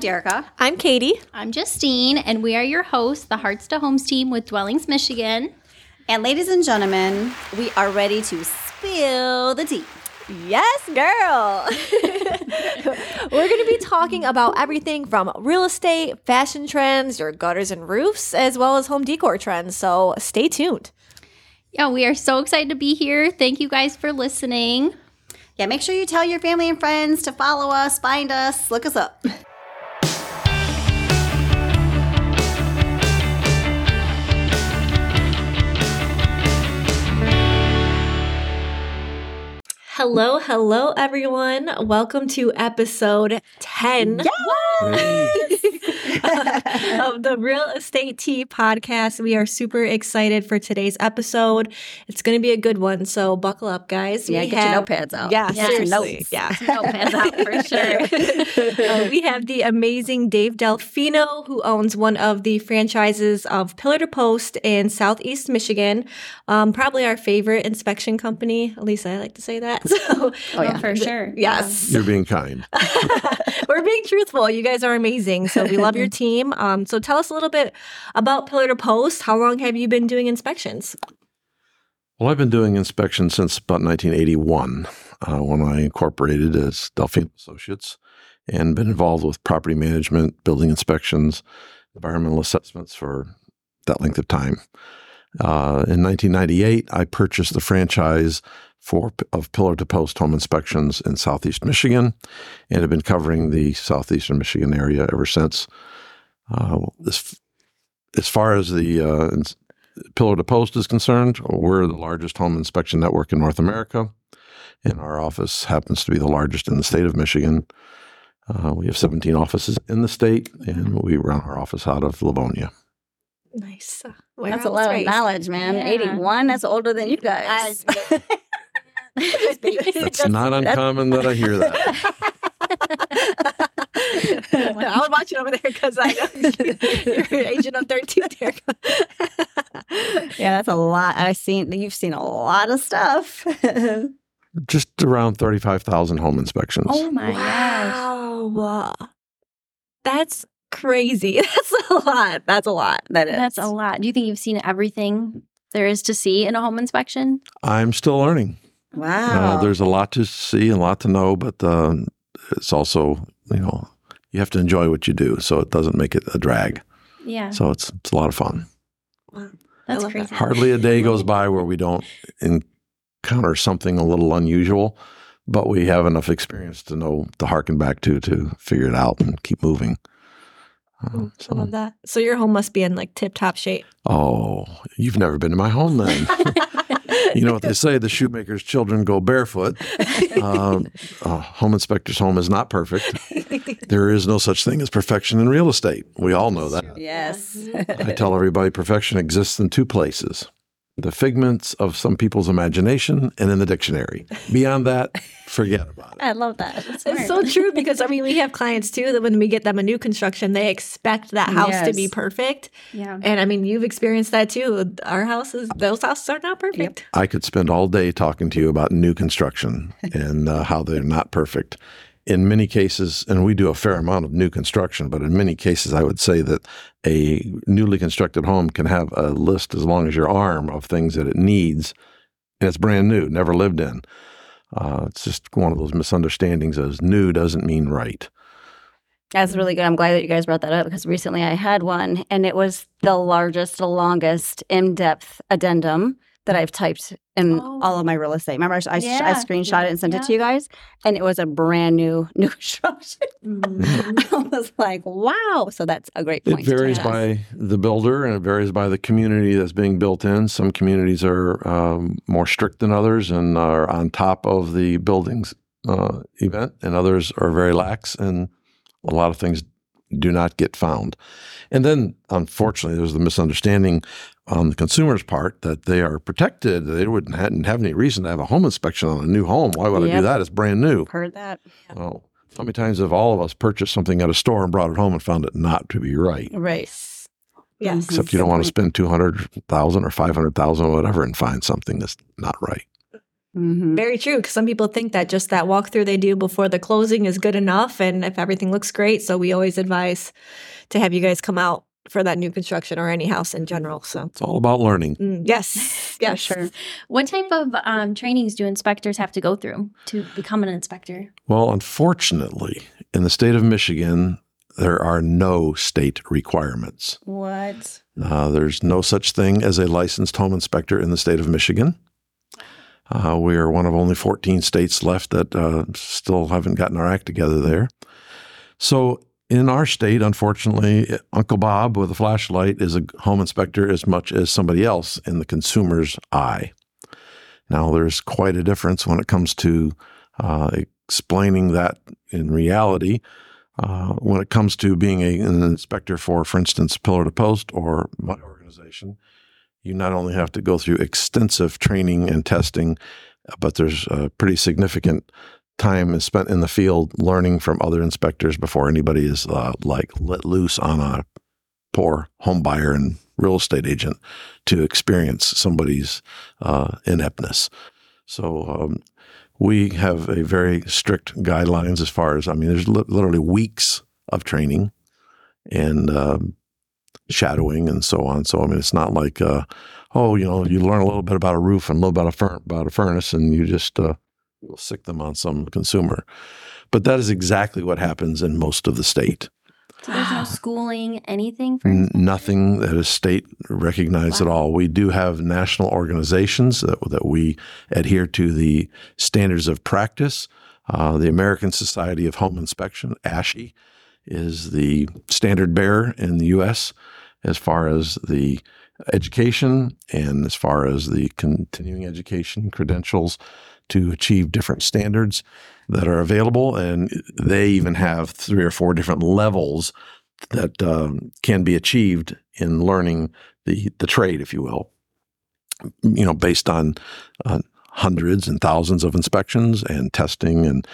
I'm Derica. I'm Katy. I'm Justine, and we are your hosts, the Hearts to Homes team with Dwellings Michigan. And ladies and gentlemen, we are ready to spill the tea. Yes, girl. We're going to be talking about everything from real estate, fashion trends, your gutters and roofs, as well as home decor trends. So stay tuned. Yeah, we are so excited to be here. Thank you guys for listening. Yeah, make sure you tell your family and friends to follow us, find us, look us up. Hello, hello, everyone. Welcome to episode 10 of the Real Estate Tea podcast. We are super excited for today's episode. It's going to be a good one, so buckle up, guys. Yeah, We get your have- notepads out. Yeah, Yeah, seriously. Yeah. Notepads out for sure. Uh, we have the amazing Dave Dalfino, who owns one of the franchises of Pillar to Post in Southeast Michigan. Um, probably our favorite inspection company. At least I like to say that. So, Oh, yeah. for sure. yes, You're being kind. we're being truthful. You guys are amazing. So we love your team. Um, so tell us a little bit about Pillar to Post. How long have you been doing inspections? Well, I've been doing inspections since about 1981 uh, when I incorporated as Dalfino Associates and been involved with property management, building inspections, environmental assessments for that length of time. Uh, in 1998, I purchased the franchise for of Pillar to Post home inspections in Southeast Michigan, and have been covering the southeastern Michigan area ever since. Uh, this, as far as the uh, ins- Pillar to Post is concerned, we're the largest home inspection network in North America, and our office happens to be the largest in the state of Michigan. Uh, we have 17 offices in the state, and we run our office out of Livonia. Nice. That's a lot of knowledge, man. Yeah. 81, that's older than you guys. That's not uncommon that I hear that. I was watching over there because I know you're agent of 13 there. yeah, that's a lot. I've seen, you've seen a lot of stuff. Just around 35,000 home inspections. Oh my gosh. Wow. That's crazy. That's a lot. That's a lot. that is. That's a lot. Do you think you've seen everything there is to see in a home inspection? I'm still learning. Wow. Uh, there's a lot to see and a lot to know, but uh, it's also, you know, you have to enjoy what you do, so it doesn't make it a drag. Yeah, So it's it's a lot of fun. Wow. That's love that. crazy. Hardly a day goes by where we don't encounter something a little unusual, but we have enough experience to know to harken back to to figure it out and keep moving. Uh, I so- love that. So your home must be in like tip top shape. oh, you've never been to my home then. you know what they say: the shoemaker's children go barefoot. Um, a home inspector's home is not perfect. There is no such thing as perfection in real estate. We all know that. yes. I tell everybody perfection exists in two places the figments of some people's imagination and in the dictionary. Beyond that, forget about it. I love that. It's so true because I mean we have clients too that when we get them a new construction they expect that house to be perfect. Yeah. And I mean you've experienced that too. Our houses those houses are not perfect. I could spend all day talking to you about new construction and uh, how they're not perfect. In many cases, and we do a fair amount of new construction, but in many cases, I would say that a newly constructed home can have a list as long as your arm of things that it needs, and it's brand new, never lived in. Uh, it's just one of those misunderstandings as new doesn't mean right. That's really good. I'm glad that you guys brought that up because recently I had one and it was the largest, longest in depth addendum that I've typed in Oh. all of my real estate. Remember, I, I, Yeah. I screenshot it and sent Yeah. it to you guys, and it was a brand new new construction. Mm. I was like, wow. So that's a great It point. to varies touch by the builder and it varies by the community that's being built in. Some communities are um, more strict than others and are on top of the building's uh, event, and others are very lax, and a lot of things do not get found. And then, unfortunately, there's the misunderstanding on the consumer's part that they are protected. They wouldn't hadn't have any reason to have a home inspection on a new home. Why would I do that? It's brand new. Heard that. Well, how many times have all of us purchased something at a store and brought it home and found it not to be right? Right. Yes. Except you don't want to spend two hundred thousand or five hundred thousand or whatever and find something that's not right. Mhm. Very true. Because some people think that just that walkthrough they do before the closing is good enough, and if everything looks great, so we always advise to have you guys come out for that new construction or any house in general. So It's all about learning. mm, yes, yes, sure. What type of um, trainings do inspectors have to go through to become an inspector? Well, unfortunately, in the state of Michigan, there are no state requirements. What? Uh, there's no such thing as a licensed home inspector in the state of Michigan. Uh, we are one of only 14 states left that uh, still haven't gotten our act together there. So, in our state, unfortunately, Uncle Bob with a flashlight is a home inspector as much as somebody else in the consumer's eye. Now, there's quite a difference when it comes to uh, explaining that in reality. Uh, when it comes to being a, an inspector for, for instance, Pillar to Post or my organization, you not only have to go through extensive training and testing, but there's a pretty significant time is spent in the field learning from other inspectors before anybody is uh, like let loose on a poor home buyer and real estate agent to experience somebody's uh, ineptness. So um, we have a very strict guidelines as far as I mean, there's li- literally weeks of training and um, shadowing and so on. So I mean, it's not like uh, oh, you know, you learn a little bit about a roof and a little bit about a, fur- about a furnace, and you just uh, will sick them on some consumer. But that is exactly what happens in most of the state. So there's no schooling, anything for N- nothing that is state recognized at all. We do have national organizations that, that we adhere to the standards of practice. Uh, the American Society of Home Inspection, ASHI, is the standard bearer in the U.S. as far as the education and as far as the continuing education credentials to achieve different standards that are available. And they even have three or four different levels that um, can be achieved in learning the, the trade, if you will, you know, based on uh, hundreds and thousands of inspections and testing and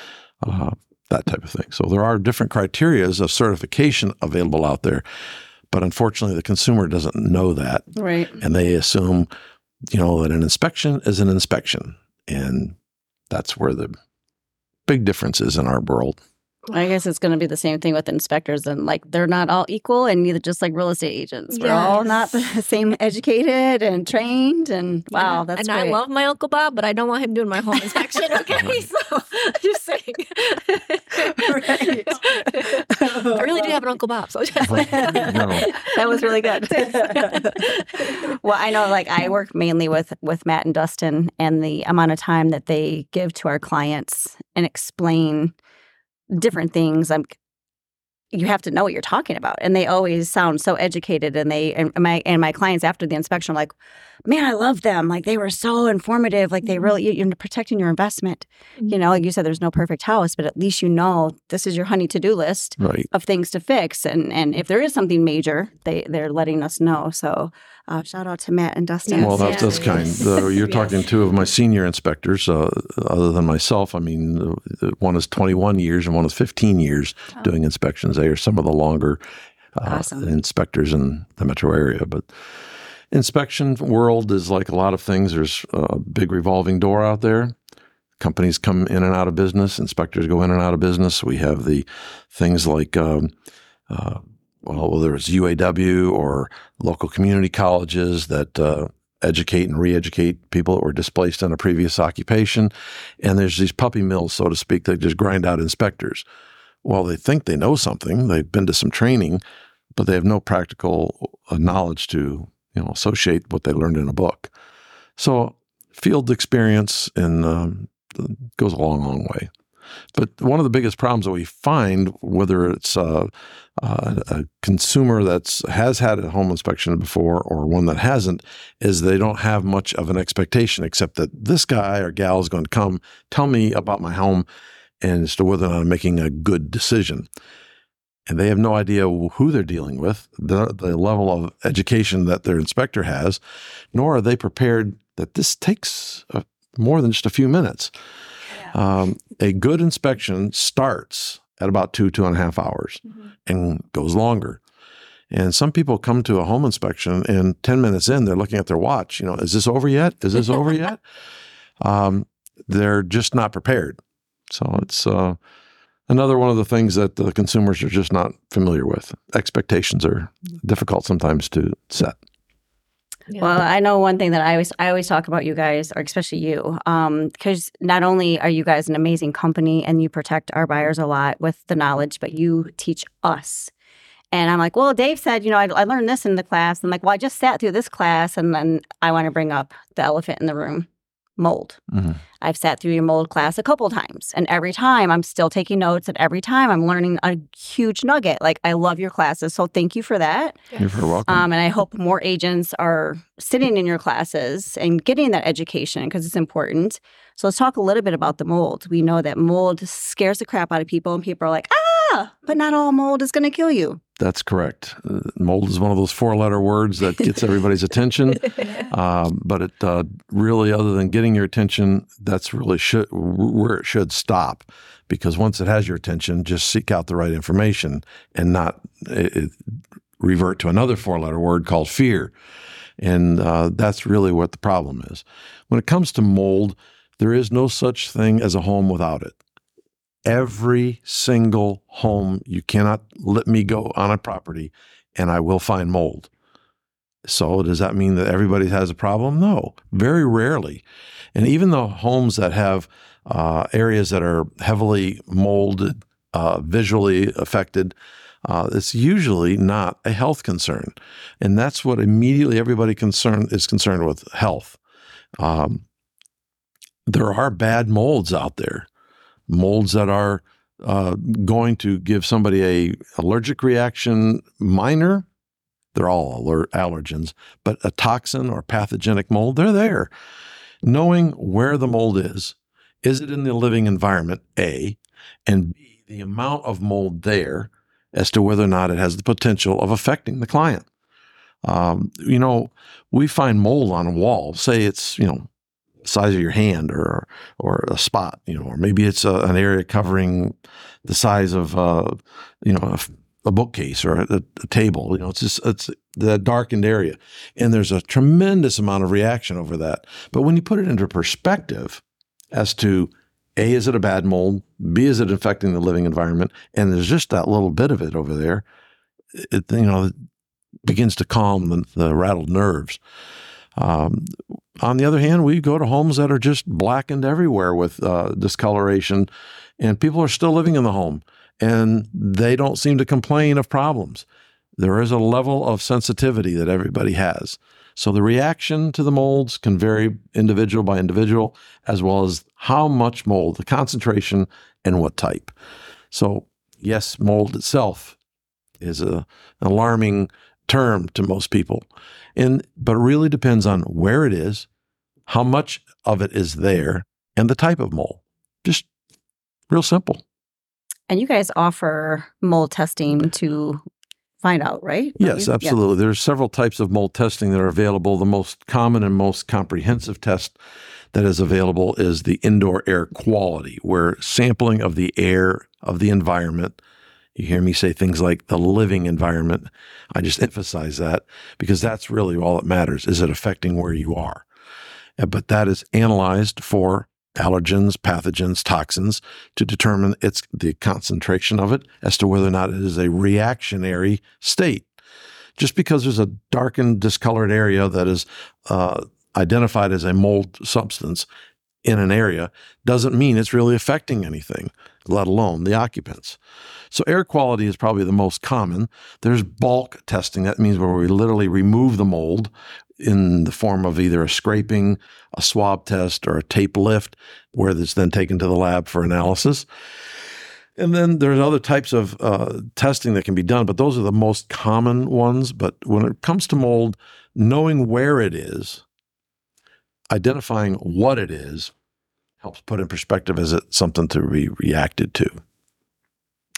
uh, that type of thing. So there are different criterias of certification available out there. But unfortunately, the consumer doesn't know that Right. and they assume, you know, that an inspection is an inspection. And that's where the big difference is in our world. I guess it's going to be the same thing with inspectors, and like they're not all equal, and neither just like real estate agents. We're all not the same educated and trained, and wow, that's and great. I love my uncle Bob, but I don't want him doing my home inspection. Okay, so just saying. I really do have an uncle Bob, so just No. that was really good. well, I know like I work mainly with with Matt and Dustin and the amount of time that they give to our clients and explain different things. I'm you have to know what you're talking about and they always sound so educated and they and my and my clients after the inspection are like man i love them like they were so informative like they really you're protecting your investment you know like you said there's no perfect house but at least you know this is your honey to-do list Right. of things to fix and and if there is something major they they're letting us know so uh, shout out to matt and dustin Yes, Well, that's, that's kind. Uh, you're Yes. talking two of my senior inspectors, uh, other than myself. I mean, uh, one is 21 years and one is 15 years Oh. doing inspections. They are some of the longer uh, Awesome. inspectors in the metro area. But inspection world is like a lot of things. There's a big revolving door out there. Companies come in and out of business. Inspectors go in and out of business. We have the things like. Um, uh, well, whether it's UAW or local community colleges that uh, educate and re-educate people that were displaced in a previous occupation, and there's these puppy mills, so to speak, that just grind out inspectors. Well, they think they know something. They've been to some training, but they have no practical uh, knowledge to you know associate what they learned in a book. So field experience and um, goes a long, long way. But one of the biggest problems that we find, whether it's uh, uh, a consumer that's has had a home inspection before or one that hasn't, is they don't have much of an expectation except that this guy or gal is going to come tell me about my home and as to whether or not I'm making a good decision. And they have no idea who they're dealing with, the, the level of education that their inspector has, nor are they prepared that this takes uh, more than just a few minutes. Um, a good inspection starts at about two, two and a half hours and goes longer. And some people come to a home inspection and 10 minutes in, they're looking at their watch. You know, is this over yet? Is this over yet? Um, they're just not prepared. So it's uh, another one of the things that the consumers are just not familiar with. Expectations are difficult sometimes to set. Yeah. Well, I know one thing that I always I always talk about you guys, or especially you, um, because not only are you guys an amazing company and you protect our buyers a lot with the knowledge, but you teach us. And I'm like, well, Dave said, you know, I, I learned this in the class. I'm like, well, I just sat through this class, and then I want to bring up the elephant in the room, mold. Mhm. I've sat through your mold class a couple times, and every time I'm still taking notes, and every time I'm learning a huge nugget. Like, I love your classes, so thank you for that. You're very welcome. Um, and I hope more agents are sitting in your classes and getting that education because it's important. So let's talk a little bit about the mold. We know that mold scares the crap out of people, and people are like, ah, but not all mold is going to kill you. That's correct. Uh, mold is one of those four-letter words that gets everybody's attention. Um, but it uh, really, other than getting your attention, that's really should, where it should stop. Because once it has your attention, just seek out the right information and not it, revert to another four-letter word called fear. And uh, that's really what the problem is. When it comes to mold, there is no such thing as a home without it. Every single home, you cannot let me go on a property and I will find mold. So, does that mean that everybody has a problem? No, very rarely. And even the homes that have uh, areas that are heavily molded, uh, visually affected, uh, it's usually not a health concern, and that's what immediately everybody concerned is concerned with health. Um, there are bad molds out there, molds that are uh, going to give somebody a allergic reaction, minor. They're all aller- allergens, but a toxin or pathogenic mold, they're there. Knowing where the mold is, is it in the living environment? A, and B, the amount of mold there as to whether or not it has the potential of affecting the client. Um, you know, we find mold on a wall. Say it's you know size of your hand or or a spot, you know, or maybe it's a, an area covering the size of uh, you know a, a bookcase or a, a, table. You know, it's just it's the darkened area, and there's a tremendous amount of reaction over that. But when you put it into perspective, as to a is it a bad mold, b is it infecting the living environment, and there's just that little bit of it over there, it you know begins to calm the, the rattled nerves. Um, on the other hand, we go to homes that are just blackened everywhere with uh, discoloration, and people are still living in the home and they don't seem to complain of problems. There is a level of sensitivity that everybody has. So the reaction to the molds can vary individual by individual, as well as how much mold, the concentration, and what type. So, yes, mold itself is a, an alarming term to most people. And but it really depends on where it is, how much of it is there, and the type of mold. Just real simple. And you guys offer mold testing to find out, right? Yes, you? Yeah. absolutely. There's several types of mold testing that are available. The most common and most comprehensive test that is available is the indoor air quality, where sampling of the air of the environment. You hear me say things like the living environment. I just emphasize that because that's really all that matters. Is it affecting where you are? Uh, But that is analyzed for allergens, pathogens, toxins to determine its the concentration of it as to whether or not it is a reactionary state. Just because there's a darkened, discolored area that is uh, identified as a mold substance in an area doesn't mean it's really affecting anything, let alone the occupants. So air quality is probably the most common. There's bulk testing. That means where we literally remove the mold in the form of either a scraping, a swab test, or a tape lift, where it's then taken to the lab for analysis. And then there's other types of uh, testing that can be done, but those are the most common ones. But when it comes to mold, knowing where it is, identifying what it is, helps put in perspective is it something to be reacted to.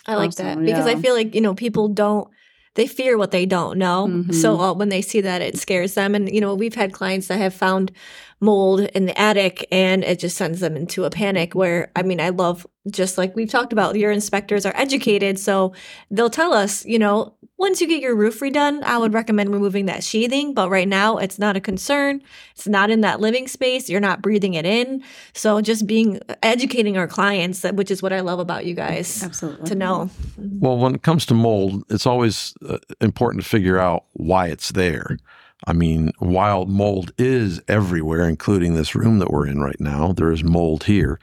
I like that because yeah. I feel like you know people don't they fear what they don't know. Mhm. So uh, when they see that, it scares them. And you know we've had clients that have found mold in the attic, and it just sends them into a panic. Where I mean, I love just like we've talked about, your inspectors are educated, so they'll tell us, you know. Once you get your roof redone, I would recommend removing that sheathing. But right now, it's not a concern. It's not in that living space. You're not breathing it in. So just being educating our clients, which is what I love about you guys Absolutely. to know. Well, when it comes to mold, it's always uh, important to figure out why it's there. I mean, while mold is everywhere, including this room that we're in right now, there is mold here,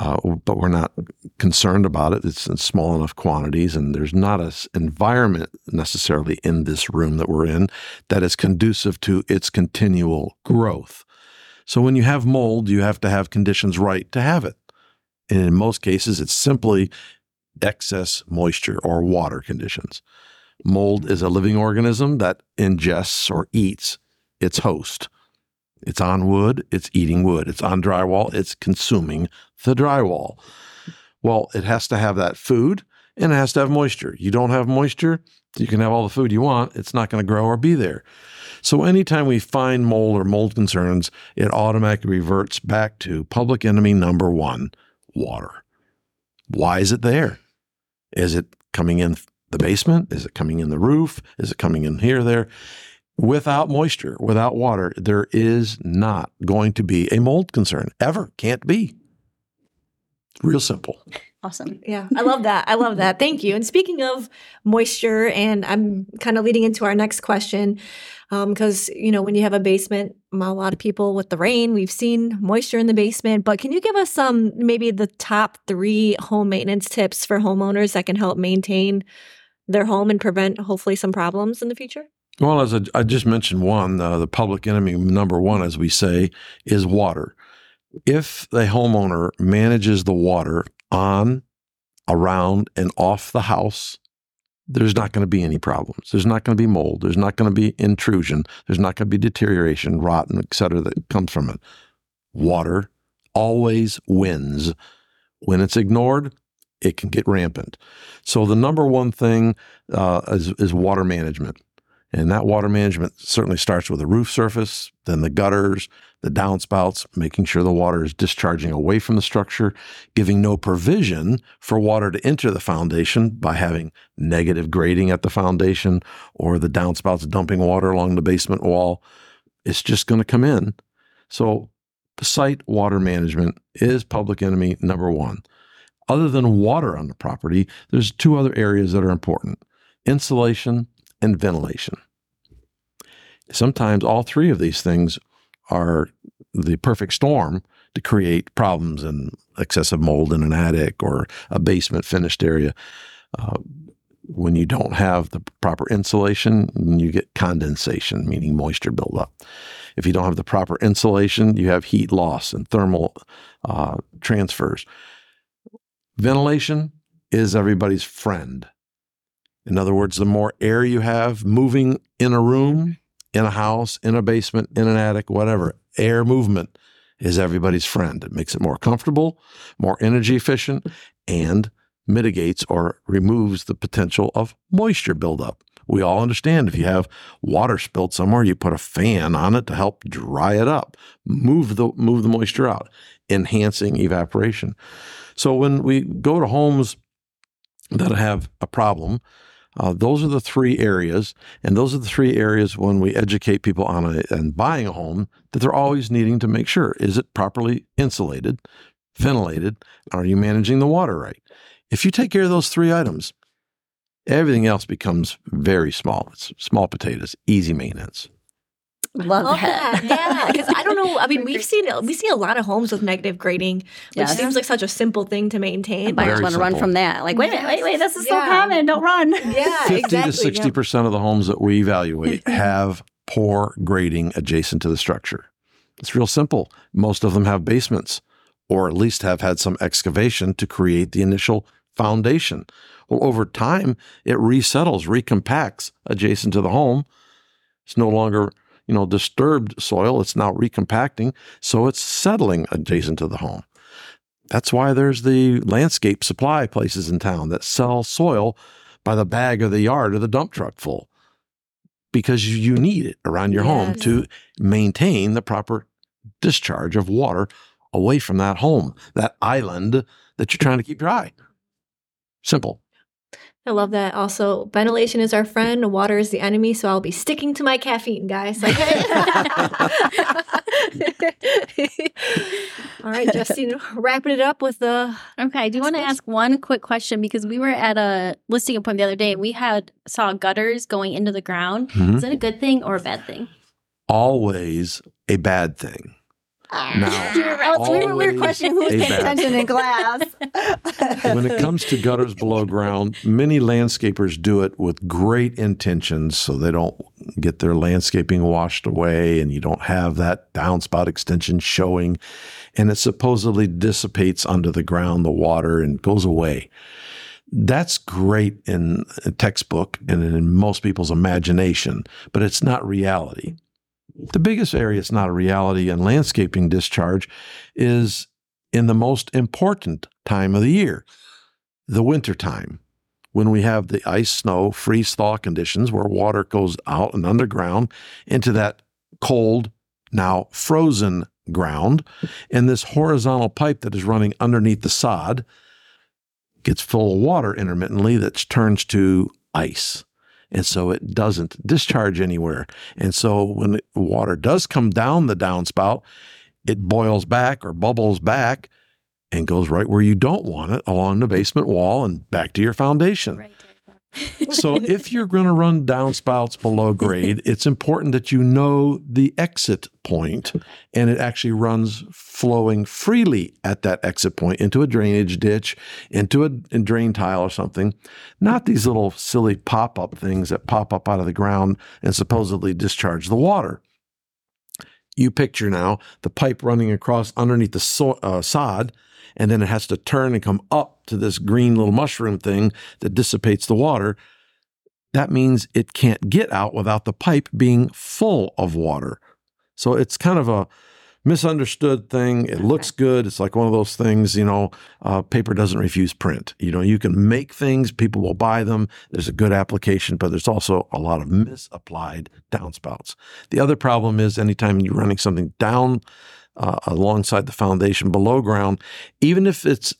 uh, but we're not concerned about it. It's in small enough quantities, and there's not an environment necessarily in this room that we're in that is conducive to its continual growth. So when you have mold, you have to have conditions right to have it. And in most cases, it's simply excess moisture or water conditions. Mold is a living organism that ingests or eats its host. It's on wood, it's eating wood. It's on drywall, it's consuming the drywall. Well, it has to have that food and it has to have moisture. You don't have moisture, you can have all the food you want, it's not going to grow or be there. So, anytime we find mold or mold concerns, it automatically reverts back to public enemy number one water. Why is it there? Is it coming in the basement? Is it coming in the roof? Is it coming in here, there? Without moisture, without water, there is not going to be a mold concern. Ever. Can't be. Real simple. Awesome. Yeah, I love that. I love that. Thank you. And speaking of moisture, and I'm kind of leading into our next question, um, because you know when you have a basement, a lot of people with the rain, we've seen moisture in the basement. But can you give us some maybe the top three home maintenance tips for homeowners that can help maintain their home and prevent hopefully some problems in the future? Well, as I, I just mentioned, one, uh, the public enemy number one, as we say, is water. If the homeowner manages the water on, around, and off the house, there's not going to be any problems. There's not going to be mold. There's not going to be intrusion. There's not going to be deterioration, rotten, et cetera, that comes from it. Water always wins. When it's ignored, it can get rampant. So the number one thing uh, is, is water management. And that water management certainly starts with the roof surface, then the gutters, the downspouts, making sure the water is discharging away from the structure, giving no provision for water to enter the foundation by having negative grading at the foundation or the downspouts dumping water along the basement wall. It's just going to come in. So, site water management is public enemy number one. Other than water on the property, there's two other areas that are important insulation and ventilation. Sometimes all three of these things are the perfect storm to create problems and excessive mold in an attic or a basement finished area. Uh, when you don't have the proper insulation, you get condensation, meaning moisture buildup. If you don't have the proper insulation, you have heat loss and thermal uh, transfers. Ventilation is everybody's friend. In other words, the more air you have moving in a room, in a house, in a basement, in an attic, whatever, air movement is everybody's friend. It makes it more comfortable, more energy efficient, and mitigates or removes the potential of moisture buildup. We all understand if you have water spilled somewhere, you put a fan on it to help dry it up, move the move the moisture out, enhancing evaporation. So when we go to homes that have a problem, uh, those are the three areas, and those are the three areas when we educate people on and buying a home that they're always needing to make sure: is it properly insulated, ventilated? Are you managing the water right? If you take care of those three items, everything else becomes very small. It's small potatoes, easy maintenance. Love, Love that. that. Yeah, because I don't know. I mean, we've seen we see a lot of homes with negative grading, which Yes. seems like such a simple thing to maintain. And buyers Very want to run from that. Like, wait, Yes. wait, wait, this is so common. Don't run. yeah, 50 exactly. to 60 percent of the homes that we evaluate have poor grading adjacent to the structure. It's real simple. Most of them have basements, or at least have had some excavation to create the initial foundation. Well, over time, it resettles, recompacts adjacent to the home. It's no longer, you know, disturbed soil. It's now recompacting, so it's settling adjacent to the home. That's why there's the landscape supply places in town that sell soil by the bag or the yard or the dump truck full because you- you need it around your home to maintain the proper discharge of water away from that home, that island that you're trying to keep dry. Simple. I love that. Also, ventilation is our friend, water is the enemy. So I'll be sticking to my caffeine, guys. Okay. All right, Justine, wrapping it up with the. Okay, I do want to ask one quick question because we were at a listing appointment the other day and we had saw gutters going into the ground. Mhm. Is that a good thing or a bad thing? Always a bad thing. Now, Oh, we, were, we were questioning who's a paying attention in class. when it comes to gutters below ground, many landscapers do it with great intentions so they don't get their landscaping washed away and you don't have that downspout extension showing. And it supposedly dissipates under the ground, the water, and goes away. That's great in a textbook and in most people's imagination, but it's not reality. The biggest area it's not a reality in landscaping discharge is in the most important time of the year, the winter time, when we have the ice, snow, freeze thaw conditions where water goes out and underground into that cold, now frozen ground. And this horizontal pipe that is running underneath the sod gets full of water intermittently that turns to ice. And so it doesn't discharge anywhere. And so when water does come down the downspout, it boils back or bubbles back and goes right where you don't want it along the basement wall and back to your foundation. Right. So if you're going to run downspouts below grade, it's important that you know the exit point and it actually runs flowing freely at that exit point into a drainage ditch, into a, a drain tile or something. Not these little silly pop-up things that pop up out of the ground and supposedly discharge the water. You picture now the pipe running across underneath the so- uh, sod, and then it has to turn and come up to this green little mushroom thing that dissipates the water. That means it can't get out without the pipe being full of water. So it's kind of a misunderstood thing. It looks good. It's like one of those things, you know, uh, paper doesn't refuse print. You know, you can make things, people will buy them. There's a good application, but there's also a lot of misapplied downspouts. The other problem is anytime you're running something down uh, alongside the foundation below ground, even if it's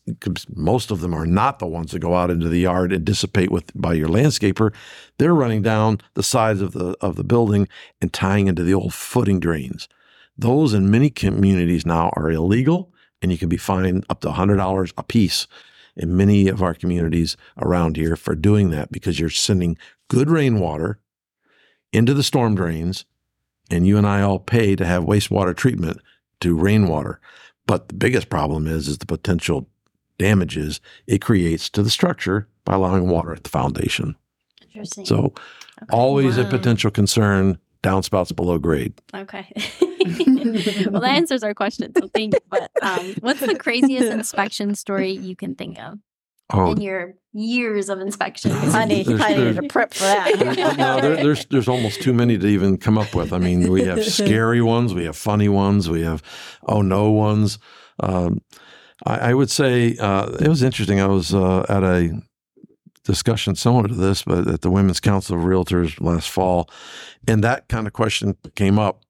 most of them are not the ones that go out into the yard and dissipate with by your landscaper, they're running down the sides of the of the building and tying into the old footing drains. Those in many communities now are illegal, and you can be fined up to hundred dollars a piece in many of our communities around here for doing that because you're sending good rainwater into the storm drains, and you and I all pay to have wastewater treatment to rainwater. But the biggest problem is is the potential damages it creates to the structure by allowing water at the foundation. Interesting. So always a potential concern downspouts below grade. Okay. well, that answers our question. So thank you. But um, what's the craziest inspection story you can think of Oh, in your years of inspection. Honey, There's- I needed there's- to prep for there- that. no, there, there's there's almost too many to even come up with. I mean, we have scary ones, we have funny ones, we have oh no ones. Um, I, I would say uh, it was interesting. I was uh, at a discussion similar to this, but at the Women's Council of Realtors last fall, and that kind of question came up.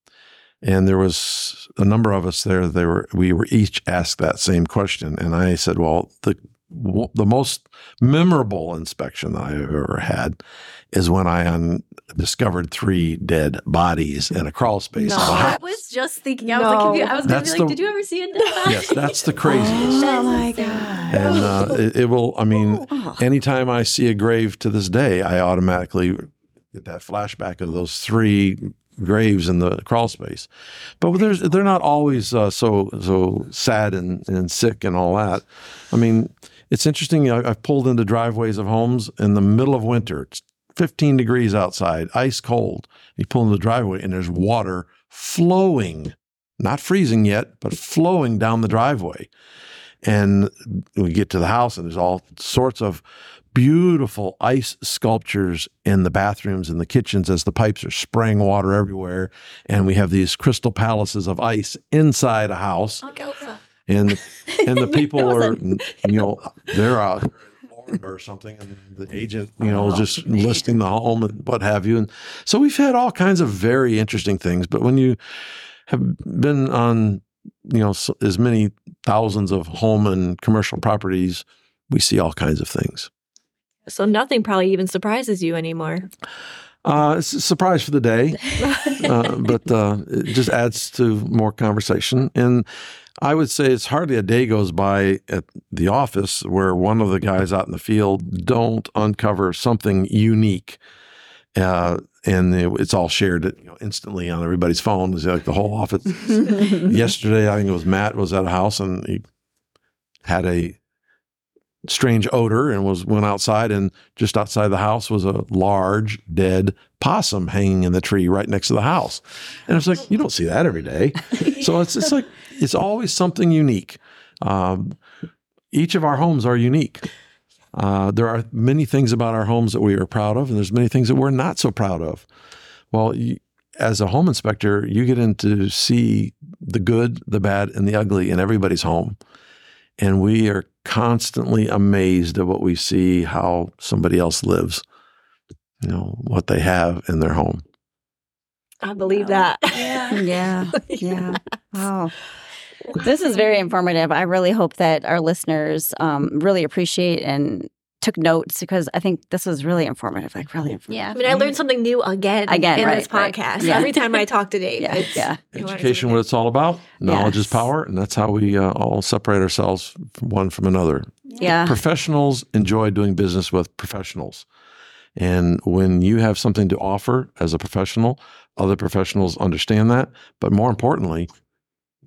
And there was a number of us there. They were we were each asked that same question, and I said, "Well, the the most memorable inspection that I've ever had is when I un- discovered three dead bodies in a crawl space. No. I was just thinking. I was No. like, confused. I was gonna That's be like, the- did you ever see a dead body? Yes, that's the craziest. Oh my god! And uh, it, it will. I mean, Oh. anytime I see a grave to this day, I automatically get that flashback of those three graves in the crawl space. But there's, they're not always uh, so so sad and, and sick and all that. I mean, it's interesting. I, I've pulled into driveways of homes in the middle of winter. It's 15 degrees outside, ice cold. You pull in the driveway and there's water flowing, not freezing yet, but flowing down the driveway. And we get to the house and there's all sorts of beautiful ice sculptures in the bathrooms and the kitchens as the pipes are spraying water everywhere. And we have these crystal palaces of ice inside a house. And and the people are you know, they're out or something and the agent, you know, just listing the home and what have you. And so we've had all kinds of very interesting things. But when you have been on, you know, as many thousands of home and commercial properties, we see all kinds of things. So nothing probably even surprises you anymore. Uh, it's a surprise for the day, uh, but uh, it just adds to more conversation. And I would say it's hardly a day goes by at the office where one of the guys out in the field don't uncover something unique. Uh, and it- it's all shared you know, instantly on everybody's phone. It's like the whole office. Yesterday, I think it was Matt was at a house and he had a strange odor and was went outside and just outside the house was a large dead possum hanging in the tree right next to the house. And it's like you don't see that every day. So it's it's like it's always something unique. Um, each of our homes are unique. Uh, there are many things about our homes that we are proud of, and there's many things that we're not so proud of. Well, you, as a home inspector, you get in to see the good, the bad, and the ugly in everybody's home. And we are constantly amazed at what we see, how somebody else lives, you know, what they have in their home. I believe that. yeah. Yeah. Wow. This is very informative. I really hope that our listeners um, really appreciate and took notes because I think this was really informative. Like really informative. Yeah. I mean, I learned something new again, Again, in right, this right. podcast. Yeah. Every time I talk to Dave, Yeah, it's, yeah. Education, what it's all about. Knowledge is power, and that's how we uh, all separate ourselves from one from another. Yeah. Professionals enjoy doing business with professionals. And when you have something to offer as a professional, other professionals understand that. But more importantly,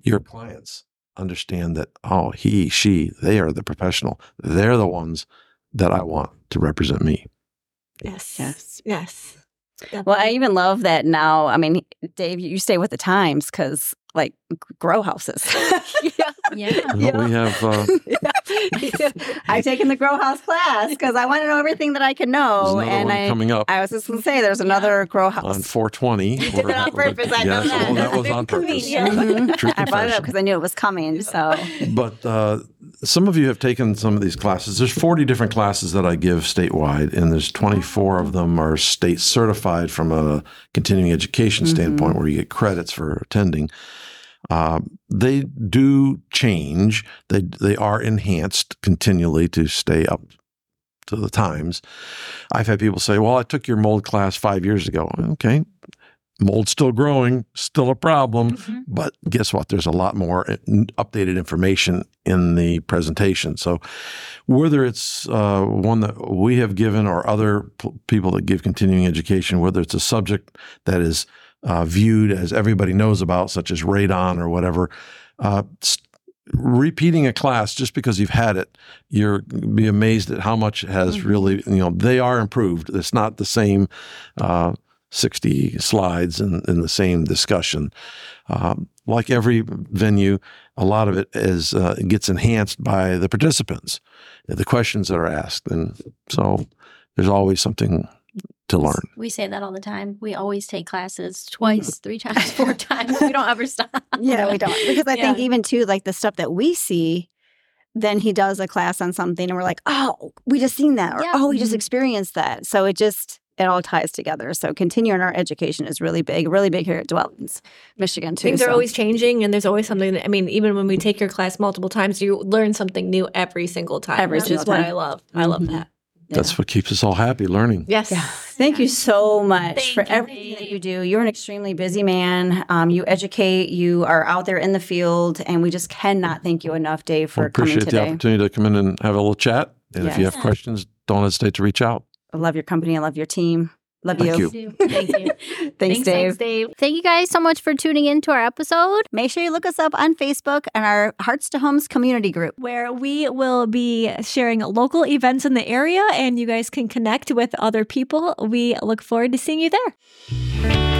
your clients understand that, oh, he, she, they are the professional. They're the ones that I want to represent me. Yes. Yes. Yes. Well, I even love that now. I mean, Dave, you stay with the times because like grow houses. Yeah. Well, We have uh, I've taken the grow house class because I want to know everything that I can there's know. another And one I, coming up I was just going to say, there's another grow house on house. 420. did it on purpose, I know that. oh, that was on purpose. convenient. I brought it up because I knew it was coming. So But uh, some of you have taken some of these classes. There's 40 different classes that I give statewide, and there's 24 of them are state certified from a continuing education standpoint, where you get credits for attending. Uh, they do change. They they are enhanced continually to stay up to the times. I've had people say, "Well, I took your mold class five years ago." Okay, mold's still growing, still a problem. Mhm. But guess what? There's a lot more uh, updated information in the presentation. So, whether it's uh, one that we have given or other p- people that give continuing education, whether it's a subject that is uh, viewed as everybody knows about, such as radon or whatever, uh, repeating a class just because you've had it, you're be amazed at how much has really, you know, they are improved. It's not the same. Uh, 60 slides in, in the same discussion. Um, like every venue, a lot of it is uh, gets enhanced by the participants, the questions that are asked, and so there's always something to learn. We say that all the time. We always take classes twice, three times, four times. We don't ever stop. yeah, we don't because I think even too like the stuff that we see. Then he does a class on something, and we're like, "Oh, we just seen that," or Yeah. "Oh, we just Mhm. experienced that." So it just it all ties together. So continuing our education is really big, really big here at Dwellings, Michigan too. Things are always changing, and there's always something. That, I mean, even when we take your class multiple times, you learn something new every single time. Every which is single what time. I love. I love Mhm. that. That's what keeps us all happy, learning. Yes. Yeah. Thank you so much Thank for you, everything that you do. You're an extremely busy man. Um, you educate, you are out there in the field, and we just cannot thank you enough, Dave, for Well, coming appreciate the opportunity to come in and have a little chat. And if you have questions, don't hesitate to reach out. I love your company. I love your team. Love Thank you. you. Thank you. Thanks, Dave. Dave. Thank you guys so much for tuning in to our episode. Make sure you look us up on Facebook and our Hearts to Homes community group. where we will be sharing local events in the area and you guys can connect with other people. We look forward to seeing you there.